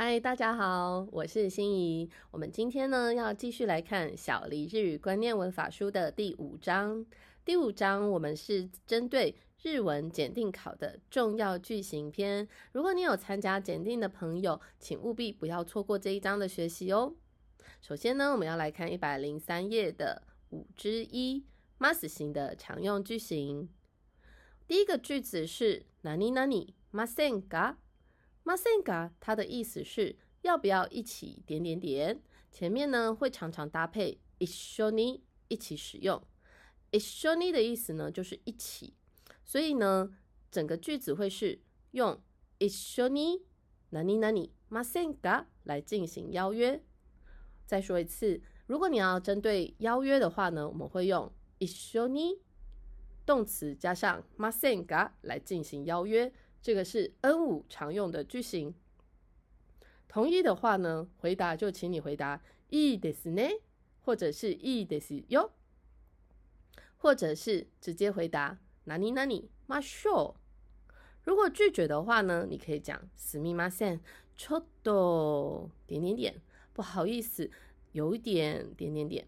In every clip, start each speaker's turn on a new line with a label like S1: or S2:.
S1: 嗨，大家好，我是心怡。我们今天呢要继续来看《小黎日语观念文法书》的第五章。第五章我们是针对日文检定考的重要句型篇。如果你有参加检定的朋友，请务必不要错过这一章的学习哦。首先呢，我们要来看一百零三页的五之一 mas 型的常用句型。第一个句子是哪里哪里 masen ga。马森嘎，它的意思是要不要一起点点点？前面呢会常常搭配一緒に一起使用。一緒に的意思呢就是一起，所以呢整个句子会是用一緒に何々马森嘎来进行邀约。再说一次，如果你要针对邀约的话呢，我们会用一緒に动词加上马森嘎来进行邀约。 这个是 N 五常用的句型。同意的话呢，回答就请你回答いいですね，或者是いいですよ，或者是直接回答哪里哪里ましょう。如果拒绝的话呢，你可以讲すみません、ちょっと点点点，不好意思，有一点点点点。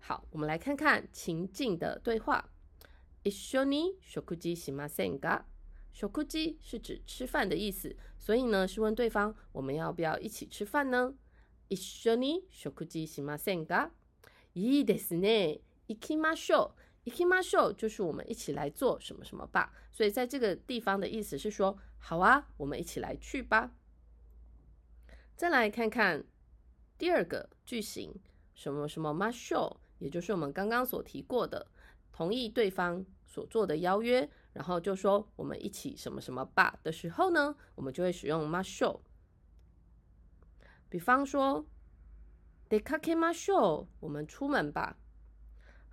S1: 好，我们来看看情境的对话。一緒に食事しませんか？ 食事是指吃饭的意思，所以呢是问对方我们要不要一起吃饭呢？一緒に食事しませんか？いいですね。行きましょう。行きましょう就是我们一起来做什么什么吧。所以在这个地方的意思是说，好啊，我们一起来去吧。再来看看第二个句型，什么什么ましょう，也就是我们刚刚所提过的，同意对方所做的邀约。 然后就说我们一起什么什么吧的时候呢，我们就会使用 must。比方说，dekake must，我们出门吧。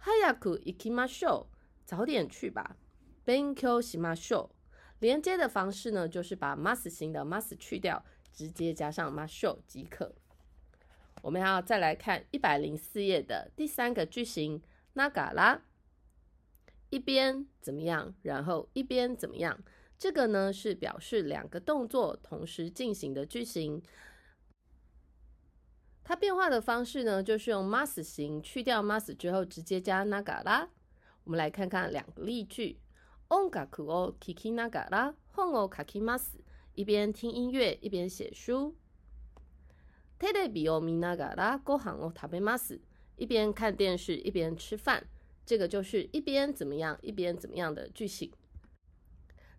S1: hayaku ikimasho，早点去吧。benko shimasho，连接的方式呢，就是把 must 型的 must 去掉，直接加上 must 即可。我们要再来看一百零四页的第三个句型，nagara。一边怎么样，然后一边怎么样？这个呢是表示两个动作同时进行的句型。它变化的方式呢，就是用 mas 型去掉 mas 之后，直接加 nagara。我们来看看两个例句：ongaku o kiki nagara hon o kaki mas，。一边听音乐一边写书。terebi o minagara gohan o tabe mas，。一边看电视一边吃饭。这个就是一边怎么样一边怎么样的句型。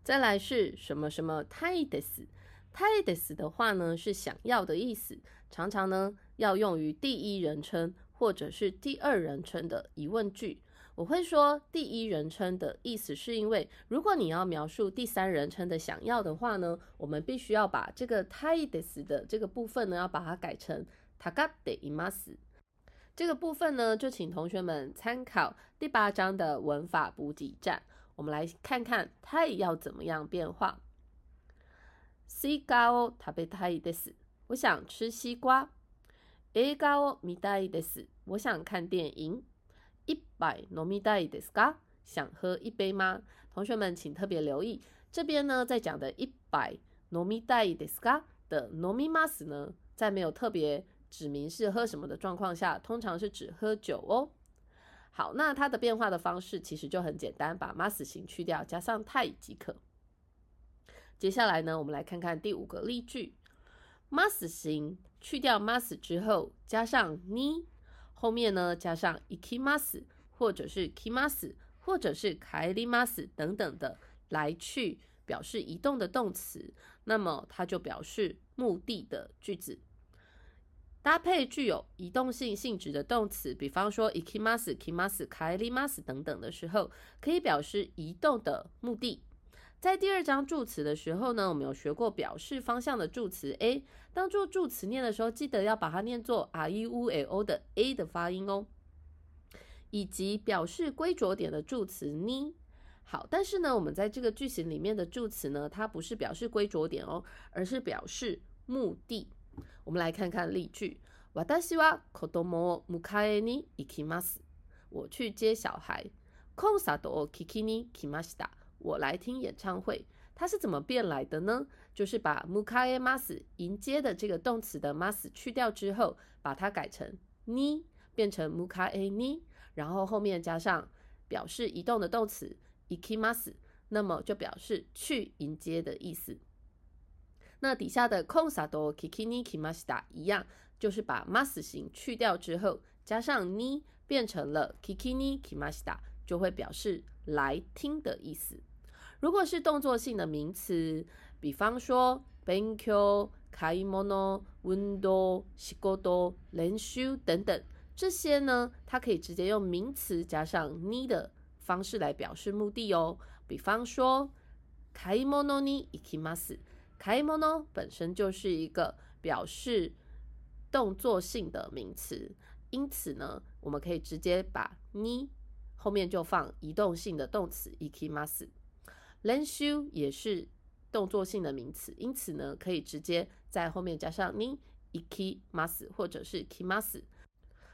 S1: 再来是什么什么 t i d e s t i d e s 的话呢是想要的意思，常常呢要用于第一人称或者是第二人称的疑问句。我会说第一人称的意思，是因为如果你要描述第三人称的想要的话呢，我们必须要把这个 t i d e s 的这个部分呢要把它改成 tagade imas。这个部分呢，就请同学们参考第八章的文法补给站。我们来看看它要怎么样变化。西瓜を食べたいです。我想吃西瓜。映画を見たいです。我想看电影。一杯飲みたいですか？想喝一杯吗？同学们请特别留意，这边呢在讲的一杯飲みたいですか的飲みます呢，在没有特别。 指明是喝什么的状况下，通常是指喝酒哦。好，那它的变化的方式其实就很简单，把 mas 型去掉，加上太即可。接下来呢，我们来看看第五个例句：mas 型去掉 mas 之后，加上你，后面呢加上 ikimas 或者是 kimas 或者是 kaimas 等等的来去表示移动的动词，那么它就表示目的的句子。搭配具有移动性性质的动词，比方说 ikimas、kimas、kaimas 等等的时候，可以表示移动的目的。在第二章助词的时候呢，我们有学过表示方向的助词 a，当做助词念的时候，记得要把它念作 r e u l o 的 a 的发音哦。以及表示归着点的助词 ni。好，但是呢，我们在这个句型里面的助词呢，它不是表示归着点哦，而是表示目的。我们来看看例句。私は子供を迎えに行きます。我去接小孩。コンサートを聞きに来ました。我来听演唱会。 它是怎么变来的呢？就是把 mukae mas 迎接的这个动词的 mas 去掉之后，把它改成 ni，变成 mukae ni，然后后面加上表示移动的动词 ikimas，那么就表示去迎接的意思。 那底下的 konsado kikini kimashita 一样，就是把 mas 形去掉之后，加上 ni，变成了 kikini kimashita，就会表示来听的意思。如果是动作性的名词，比方说 benko、kaimono、window、shigodo、练习等等，这些呢，它可以直接用名词加上 ni 的方式来表示目的哦。比方说 “kaimono ni ikimasu” kaimono ni ikimasu，kaimono 本身就是一个表示动作性的名词，因此呢，我们可以直接把 ni 后面就放移动性的动词 ikimasu。练习也是动作性的名词，因此呢，可以直接在后面加上 “ni iki masu” 或者是 “ki masu”。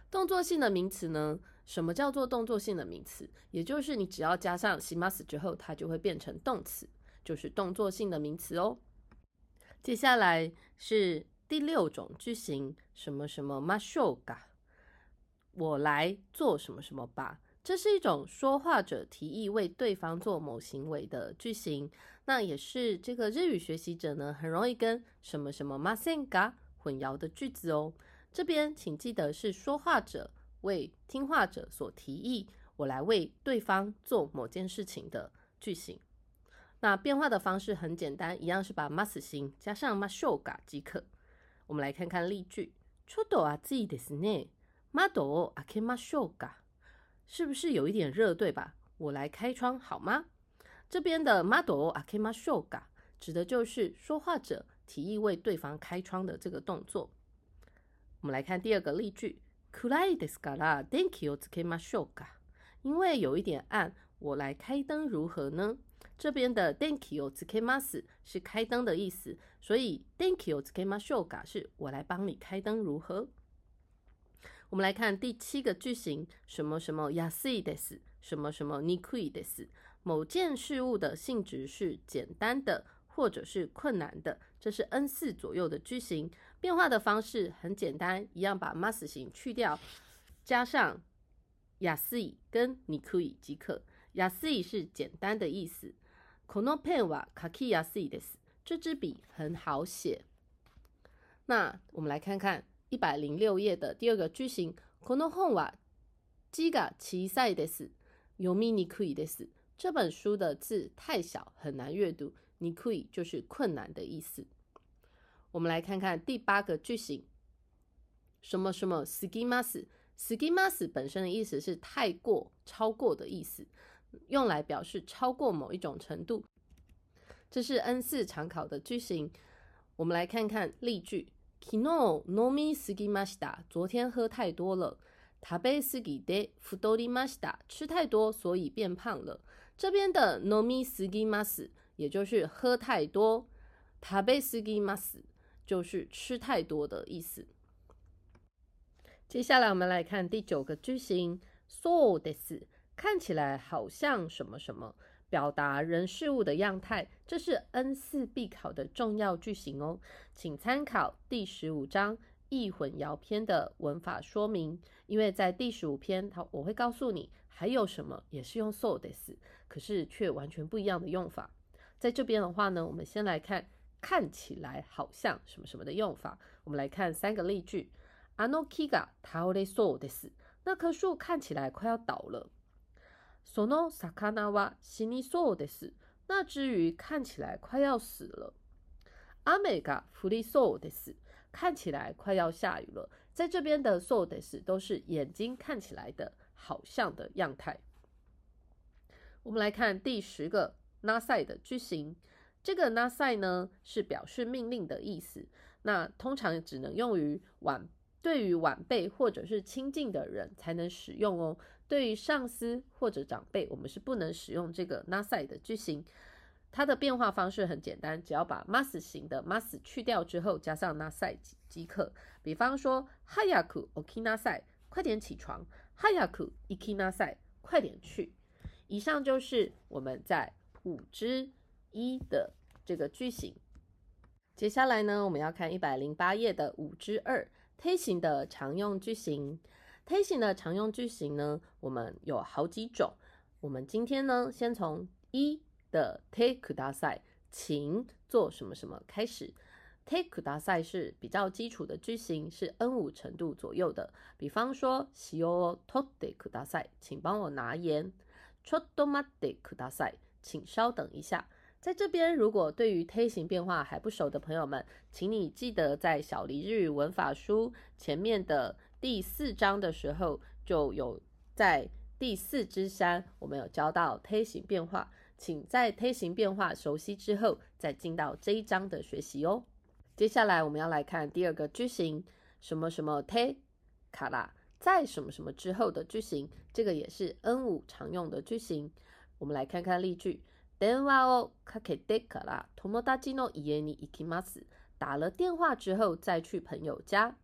S1: 动作性的名词呢，什么叫做动作性的名词？也就是你只要加上 kimas 之后，它就会变成动词，就是动作性的名词哦。接下来是第六种句型，什么什么 mashoga，我来做什么什么吧。这是一种说话者提议为对方做某行为的句型，那也是这个日语学习者呢很容易跟什么什么 masenga 混淆的句子哦。这边请记得是说话者为听话者所提议，我来为对方做某件事情的句型。那变化的方式很简单，一样是把 mas 型加上 mashoga 即可。我们来看看例句：ちょっと暑いですね。窓を開けましょうか。是不是有一点热，对吧？我来开窗好吗？这边的 “mado akema shoga” 指的就是说话者提议为对方开窗的这个动作。我们来看第二个例句：“kurai desu kara denki o tsukema shoga。”因为有一点暗，我来开灯如何呢？ 这边的 “denki o t s u k e m a s 是开灯的意思，所以 “denki o tsukema shoga” 是我来帮你开灯如何？我们来看第七个句型，什么什么 yasui des，什么什么 nikui des。某件事物的性质是简单的或者是困难的，这是 n 四左右的句型。变化的方式很简单，一样把 mas 型去掉，加上 yasu 跟 nikui 即可。yasu 是简单的意思。kono pen wa kaki yasui des，这支笔很好写。那我们来看看。一百零六页的第二个句型，この本は字が小さいです。読みにくいです。这本书的字太小，很难阅读。にくい就是困难的意思。我们来看看第八个句型，什么什么すぎます。すぎます本身的意思是太过、超过的意思， 用来表示超过某一种程度。这是 N 四常考的句型。我们来看看例句。昨日飲みすぎました。昨天喝太多了。食べすぎで太りました。吃太多，所以变胖了。这边的飲みすぎます，也就是喝太多。食べすぎます，就是吃太多的意思。接下来我们来看第九个句型，そうです。 看起来好像什么什么。表达人事物的样态，这是 N 四必考的重要句型哦，请参考第十五章易混淆篇的文法说明。因为在第十五篇，它我会告诉你还有什么也是用 so this，可是却完全不一样的用法。在这边的话呢，我们先来看看起来好像什么什么的用法。我们来看三个例句：あの木が倒れそうです。那棵树看起来快要倒了。 その魚は死にそうです。那只鱼看起来快要死了。雨が降りそうです。看起来快要下雨了。在这边的そうです都是眼睛看起来的好像的样态。我们来看第十个なさい的句型。这个なさい呢是表示命令的意思。那通常只能用于晚 对于晚辈或者是亲近的人才能使用哦。对于上司或者长辈，我们是不能使用这个 nasa 的句型。它的变化方式很简单，只要把 mas 型的 mas 去掉之后，加上 nasa 即可。比方说，hayaku okinasai，快点起床；hayaku ikinasai，快点去。以上就是我们在五之一的这个句型。接下来呢，我们要看一百零八页的五之二，T 型的常用句型。T 型的常用句型呢，我们有好几种。我们今天呢，先从一的 Take 大赛，请做什么什么开始。Take 大赛是比较基础的句型，是 N 五程度左右的。比方说，しよとってください，请帮我拿盐。ちょっと待ってください，请稍等一下。 在这边，如果对于 T 型变化还不熟的朋友们，请你记得在小黎日语文法书前面的第四章的时候，就有在第四之三，我们有教到 T 型变化，请在 T 型变化熟悉之后，再进到这一章的学习哦。接下来我们要来看第二个句型，什么什么 te 卡拉，在什么什么之后的句型，这个也是 N 五常用的句型。我们来看看例句：電話をかけてから友達の家に行きます。打了电话之后再去朋友家。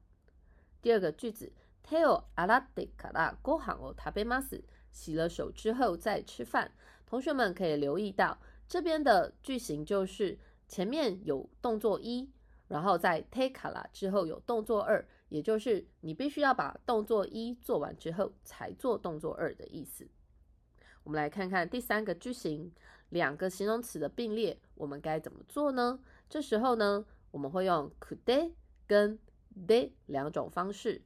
S1: 第二个句子：手を洗ってからご飯を食べます。洗了手之后再吃饭。同学们可以留意到，这边的句型就是前面有动作一。然后在 take 了之后有动作二，也就是你必须要把动作一做完之后才做动作二的意思。我们来看看第三个句型， 两个形容词的并列，我们该怎么做呢？这时候呢，我们会用 could 跟 de 两种方式。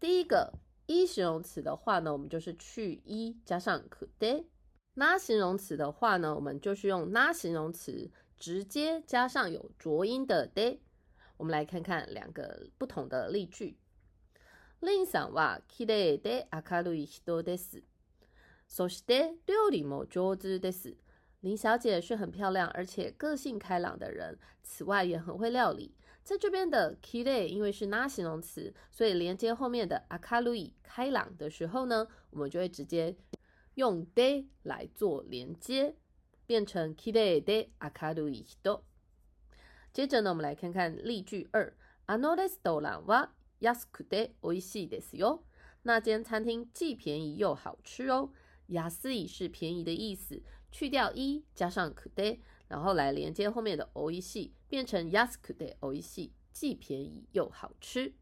S1: 第一个一形容词的话呢，我们就是去一加上 could；那形容词的话呢，我们就是用那形容词直接加上有浊音的 de。我们来看看两个不同的例句。林さんは綺麗で明るい人です。そして料理も上手です。 林小姐是很漂亮而且个性开朗的人，此外也很会料理。在这边的綺麗因为是那形容词，所以连接后面的明るい开朗的时候呢，我们就会直接用で来做连接，变成綺麗で明るい人。接着呢，我们来看看例句二。あのレストランは安くて美味しいですよ。那间餐厅既便宜又好吃哦。安い是便宜的意思， 去掉一加上くて，然后来连接后面的美味しい，变成安くて美味しい，既便宜又好吃。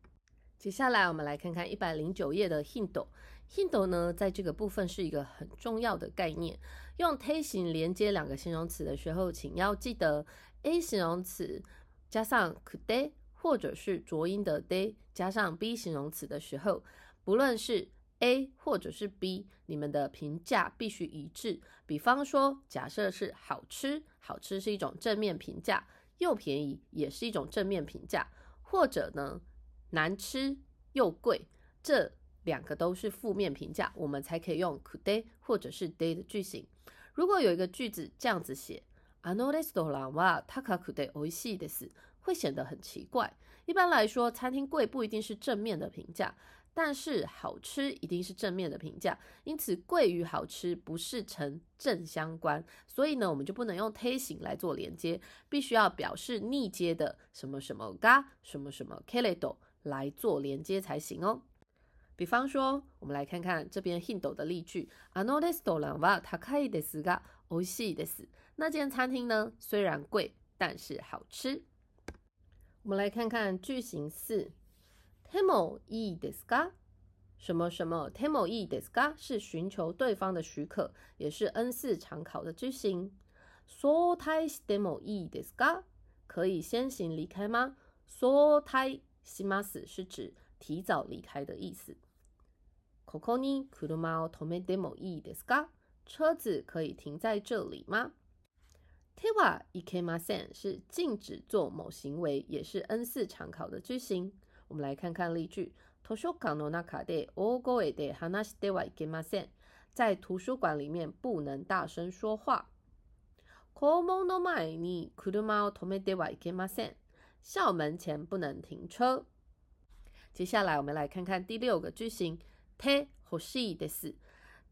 S1: 接下来我们来看看一百零九页的 hint。hint 呢，在这个部分是一个很重要的概念。用 t 型连接两个形容词的时候，请要记得。A 形容词加上 could 或者是浊音的 de 加上 B 形容词的时候，不论是 A 或者是 B，你们的评价必须一致。比方说，假设是好吃，好吃是一种正面评价；又便宜也是一种正面评价。或者呢，难吃又贵，这两个都是负面评价，我们才可以用 could 或者是 de 的句型。如果有一个句子这样子写。あのレストランは高くて美味しいです，会显得很奇怪。一般来说，餐厅贵不一定是正面的评价， 但是好吃一定是正面的评价。因此，贵与好吃不是成正相关，所以呢，我们就不能用推形来做连接，必须要表示逆接的什么什么が什么什么 k レ d o 来做连接才行哦。比方说，我们来看看这边 hint 的例句：あのレストランは高いですが美味しいです。那间餐厅呢，虽然贵，但是好吃。我们来看看句型四 ，temo e deska，什么什么 temo e deska 是寻求对方的许可，也是 N 四常考的句型。so tai temo e deska，可以先行离开吗？so tai shimas 是指提早离开的意思。ここに車を止めてもいいですか？车子可以停在这里吗？Tewa ikemasen 是禁止做某行为，也是 N 四常考的句型。 我们来看看例句。図書館の中で大声で話してはいけません。在图书馆里面不能大声说话。校門の前に車を止めてはいけません。校门前不能停车。接下来我们来看看第六个句型。te 欲しいです。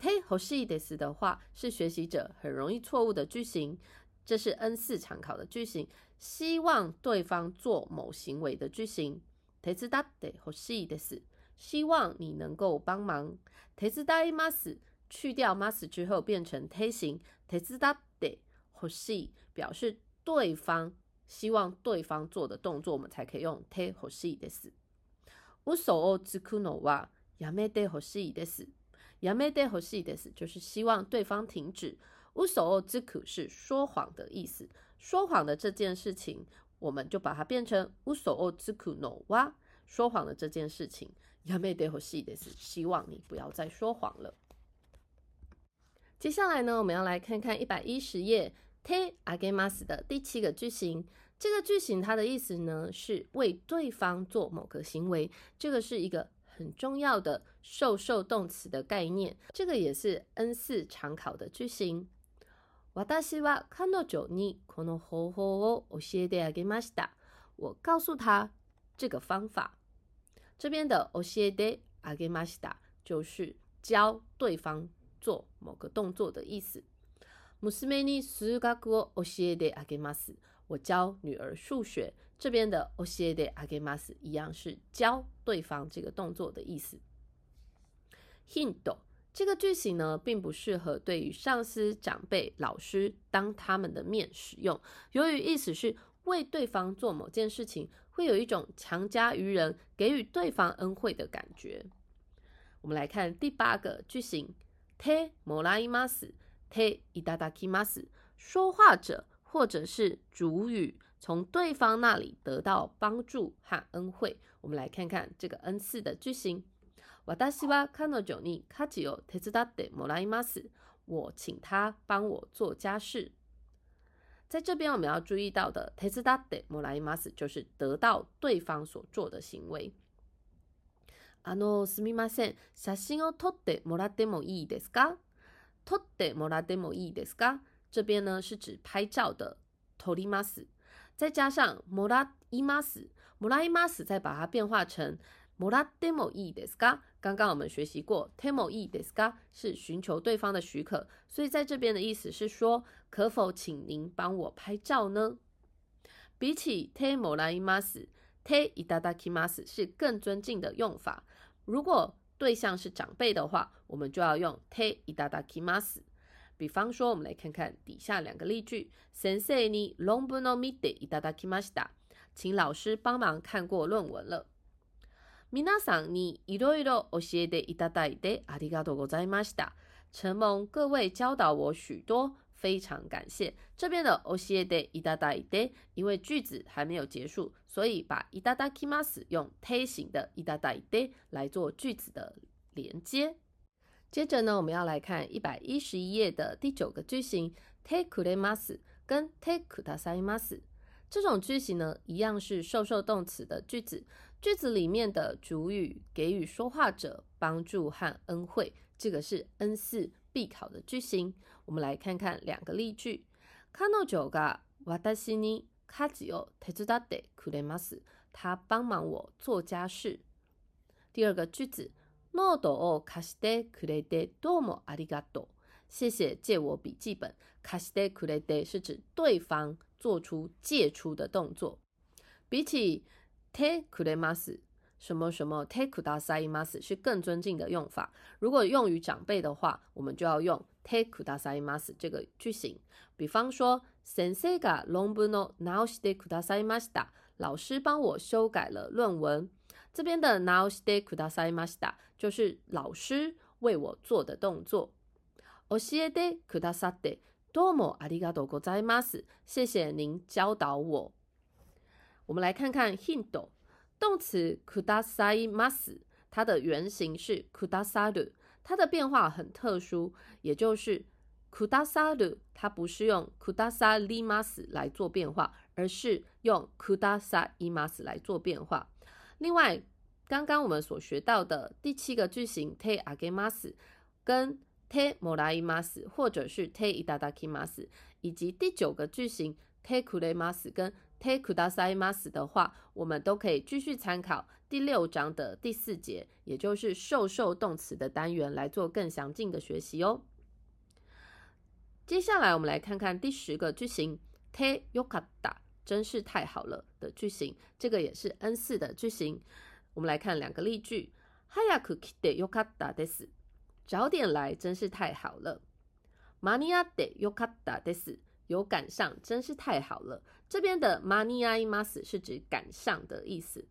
S1: te 欲しいです的话，是学习者很容易错误的句型。这是 N 四常考的句型，希望对方做某行为的句型。 手伝ってほしいです。希望你能够帮忙。手伝います。去掉 mas 之后变成 te 形。手伝って欲 欲しい表示对方希望对方做的动作，我们才可以用て欲しいです。嘘をつくのはやめて欲しいです。やめて欲しいです就是希望对方停止。嘘をつく是说谎的意思，说谎的这件事情， 我们就把它变成嘘をつくのは说谎的这件事情。やめて欲しいです，希望你不要再说谎了。接下来呢，我们要来看看一百一十页 te agemas 的第七个句型。这个句型它的意思呢是为对方做某个行为，这个是一个很重要的受受动词的概念。这个也是 N 四常考的句型。 私は彼女にこの方法を教えてあげました。我告诉他这个方法。这边的教えてあげました就是教对方。做某个动作的意思。娘に数学を教えてあげます。我教女儿数学。这边的教えてあげます一样是教对方这个动作的意思。hint 这个句型呢，并不适合对于上司、长辈、老师当他们的面使用。由于意思是为对方做某件事情，会有一种强加于人、给予对方恩惠的感觉。我们来看第八个句型。てもらいます、ていただきます。说话者或者是主语从对方那里得到帮助和恩惠。我们来看看这个 N 四的句型。 私は彼女に家事を手伝ってもらいます。我请他帮我做家事。在这边我们要注意到的手伝ってもらいます就是得到对方所做的行为。あの、すみません。写真を撮ってもらってもいいですか？撮ってもらってもいいですか？这边呢是指拍照的。撮ります。再加上もらいます。もらいます，再把它变化成もらってもいいですか？ 刚刚我们学习过，てもいいですか是寻求对方的许可，所以在这边的意思是说，可否请您帮我拍照呢？比起てもらいます。ていただきます是更尊敬的用法。如果对象是长辈的话，我们就要用ていただきます。比方说，我们来看看底下两个例句：先生に論文を見ていただきました。请老师帮忙看过论文了。 皆さんにいろいろ教えていただいてありがとうございました。承蒙各位教导我许多。非常感谢这边的 oshie de idada de，因为句子还没有结束，所以把 idada kimas 用 te 型的 idada de 来做句子的连接。接着呢，我们要来看一百一十一页的第九个句型 te kuremas 跟 te kudasaimas 这种句型呢，一样是受受动词的句子， 句子里面的主语给予说话者帮助和恩惠，这个是 N 四必考的句型。我们来看看两个例句。彼女が私に家事を手伝ってくれます。他帮忙我做家事。第二个句子。ノートを貸してくれてどうもありがとう。谢谢借我笔记本。貸してくれて是指对方做出借出的动作。比起 てくれます。什么什么 take くださいます是更尊敬的用法。如果用于长辈的话，我们就要用 take くださいます这个句型。比方说，先生が論文を直してくださいました。老师帮我修改了论文。这边的直してくださいました就是老师为我做的动作。教えてくださってどうもありがとうございます。谢谢您教导我。 我们来看看 hint。动词 kudasai mas，它的原型是 kudasaru，它的变化很特殊，也就是 kudasaru，它不是用 kudasai mas 来做变化，而是用 kudasai mas 来做变化。另外，刚刚我们所学到的第七个句型 te agemas，跟 te morai mas，或者是 te idadaki mas，以及第九个句型 te kuremas，跟 take kudasaimasu 的话，我们都可以继续参考第六章的第四节，也就是受受动词的单元来做更详尽的学习哦。接下来我们来看看第十个句型，te yokata，真是太好了的句型，这个也是 N 四的句型。我们来看两个例句，hayaku kite yokata des，早点来真是太好了。mani ade yokata des。有赶上，真是太好了。这边的 mani ai mas 是指赶上的意思。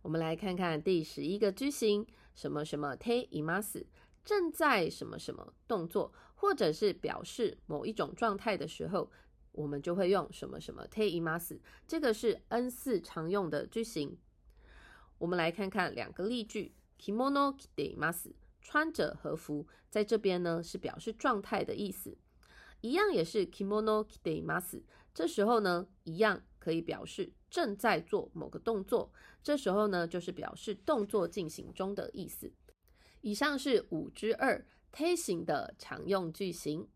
S1: 我们来看看第十一个句型，什么什么 te imas，正在什么什么动作，或者是表示某一种状态的时候，我们就会用什么什么 te imas。这个是 N 四常用的句型。我们来看看两个例句：kimono kite imas，穿着和服，在这边呢是表示状态的意思。一样也是 kimono kite imas，这时候呢一样可以表示正在做某个动作，这时候呢就是表示动作进行中的意思。以上是五之二 T 型的常用句型。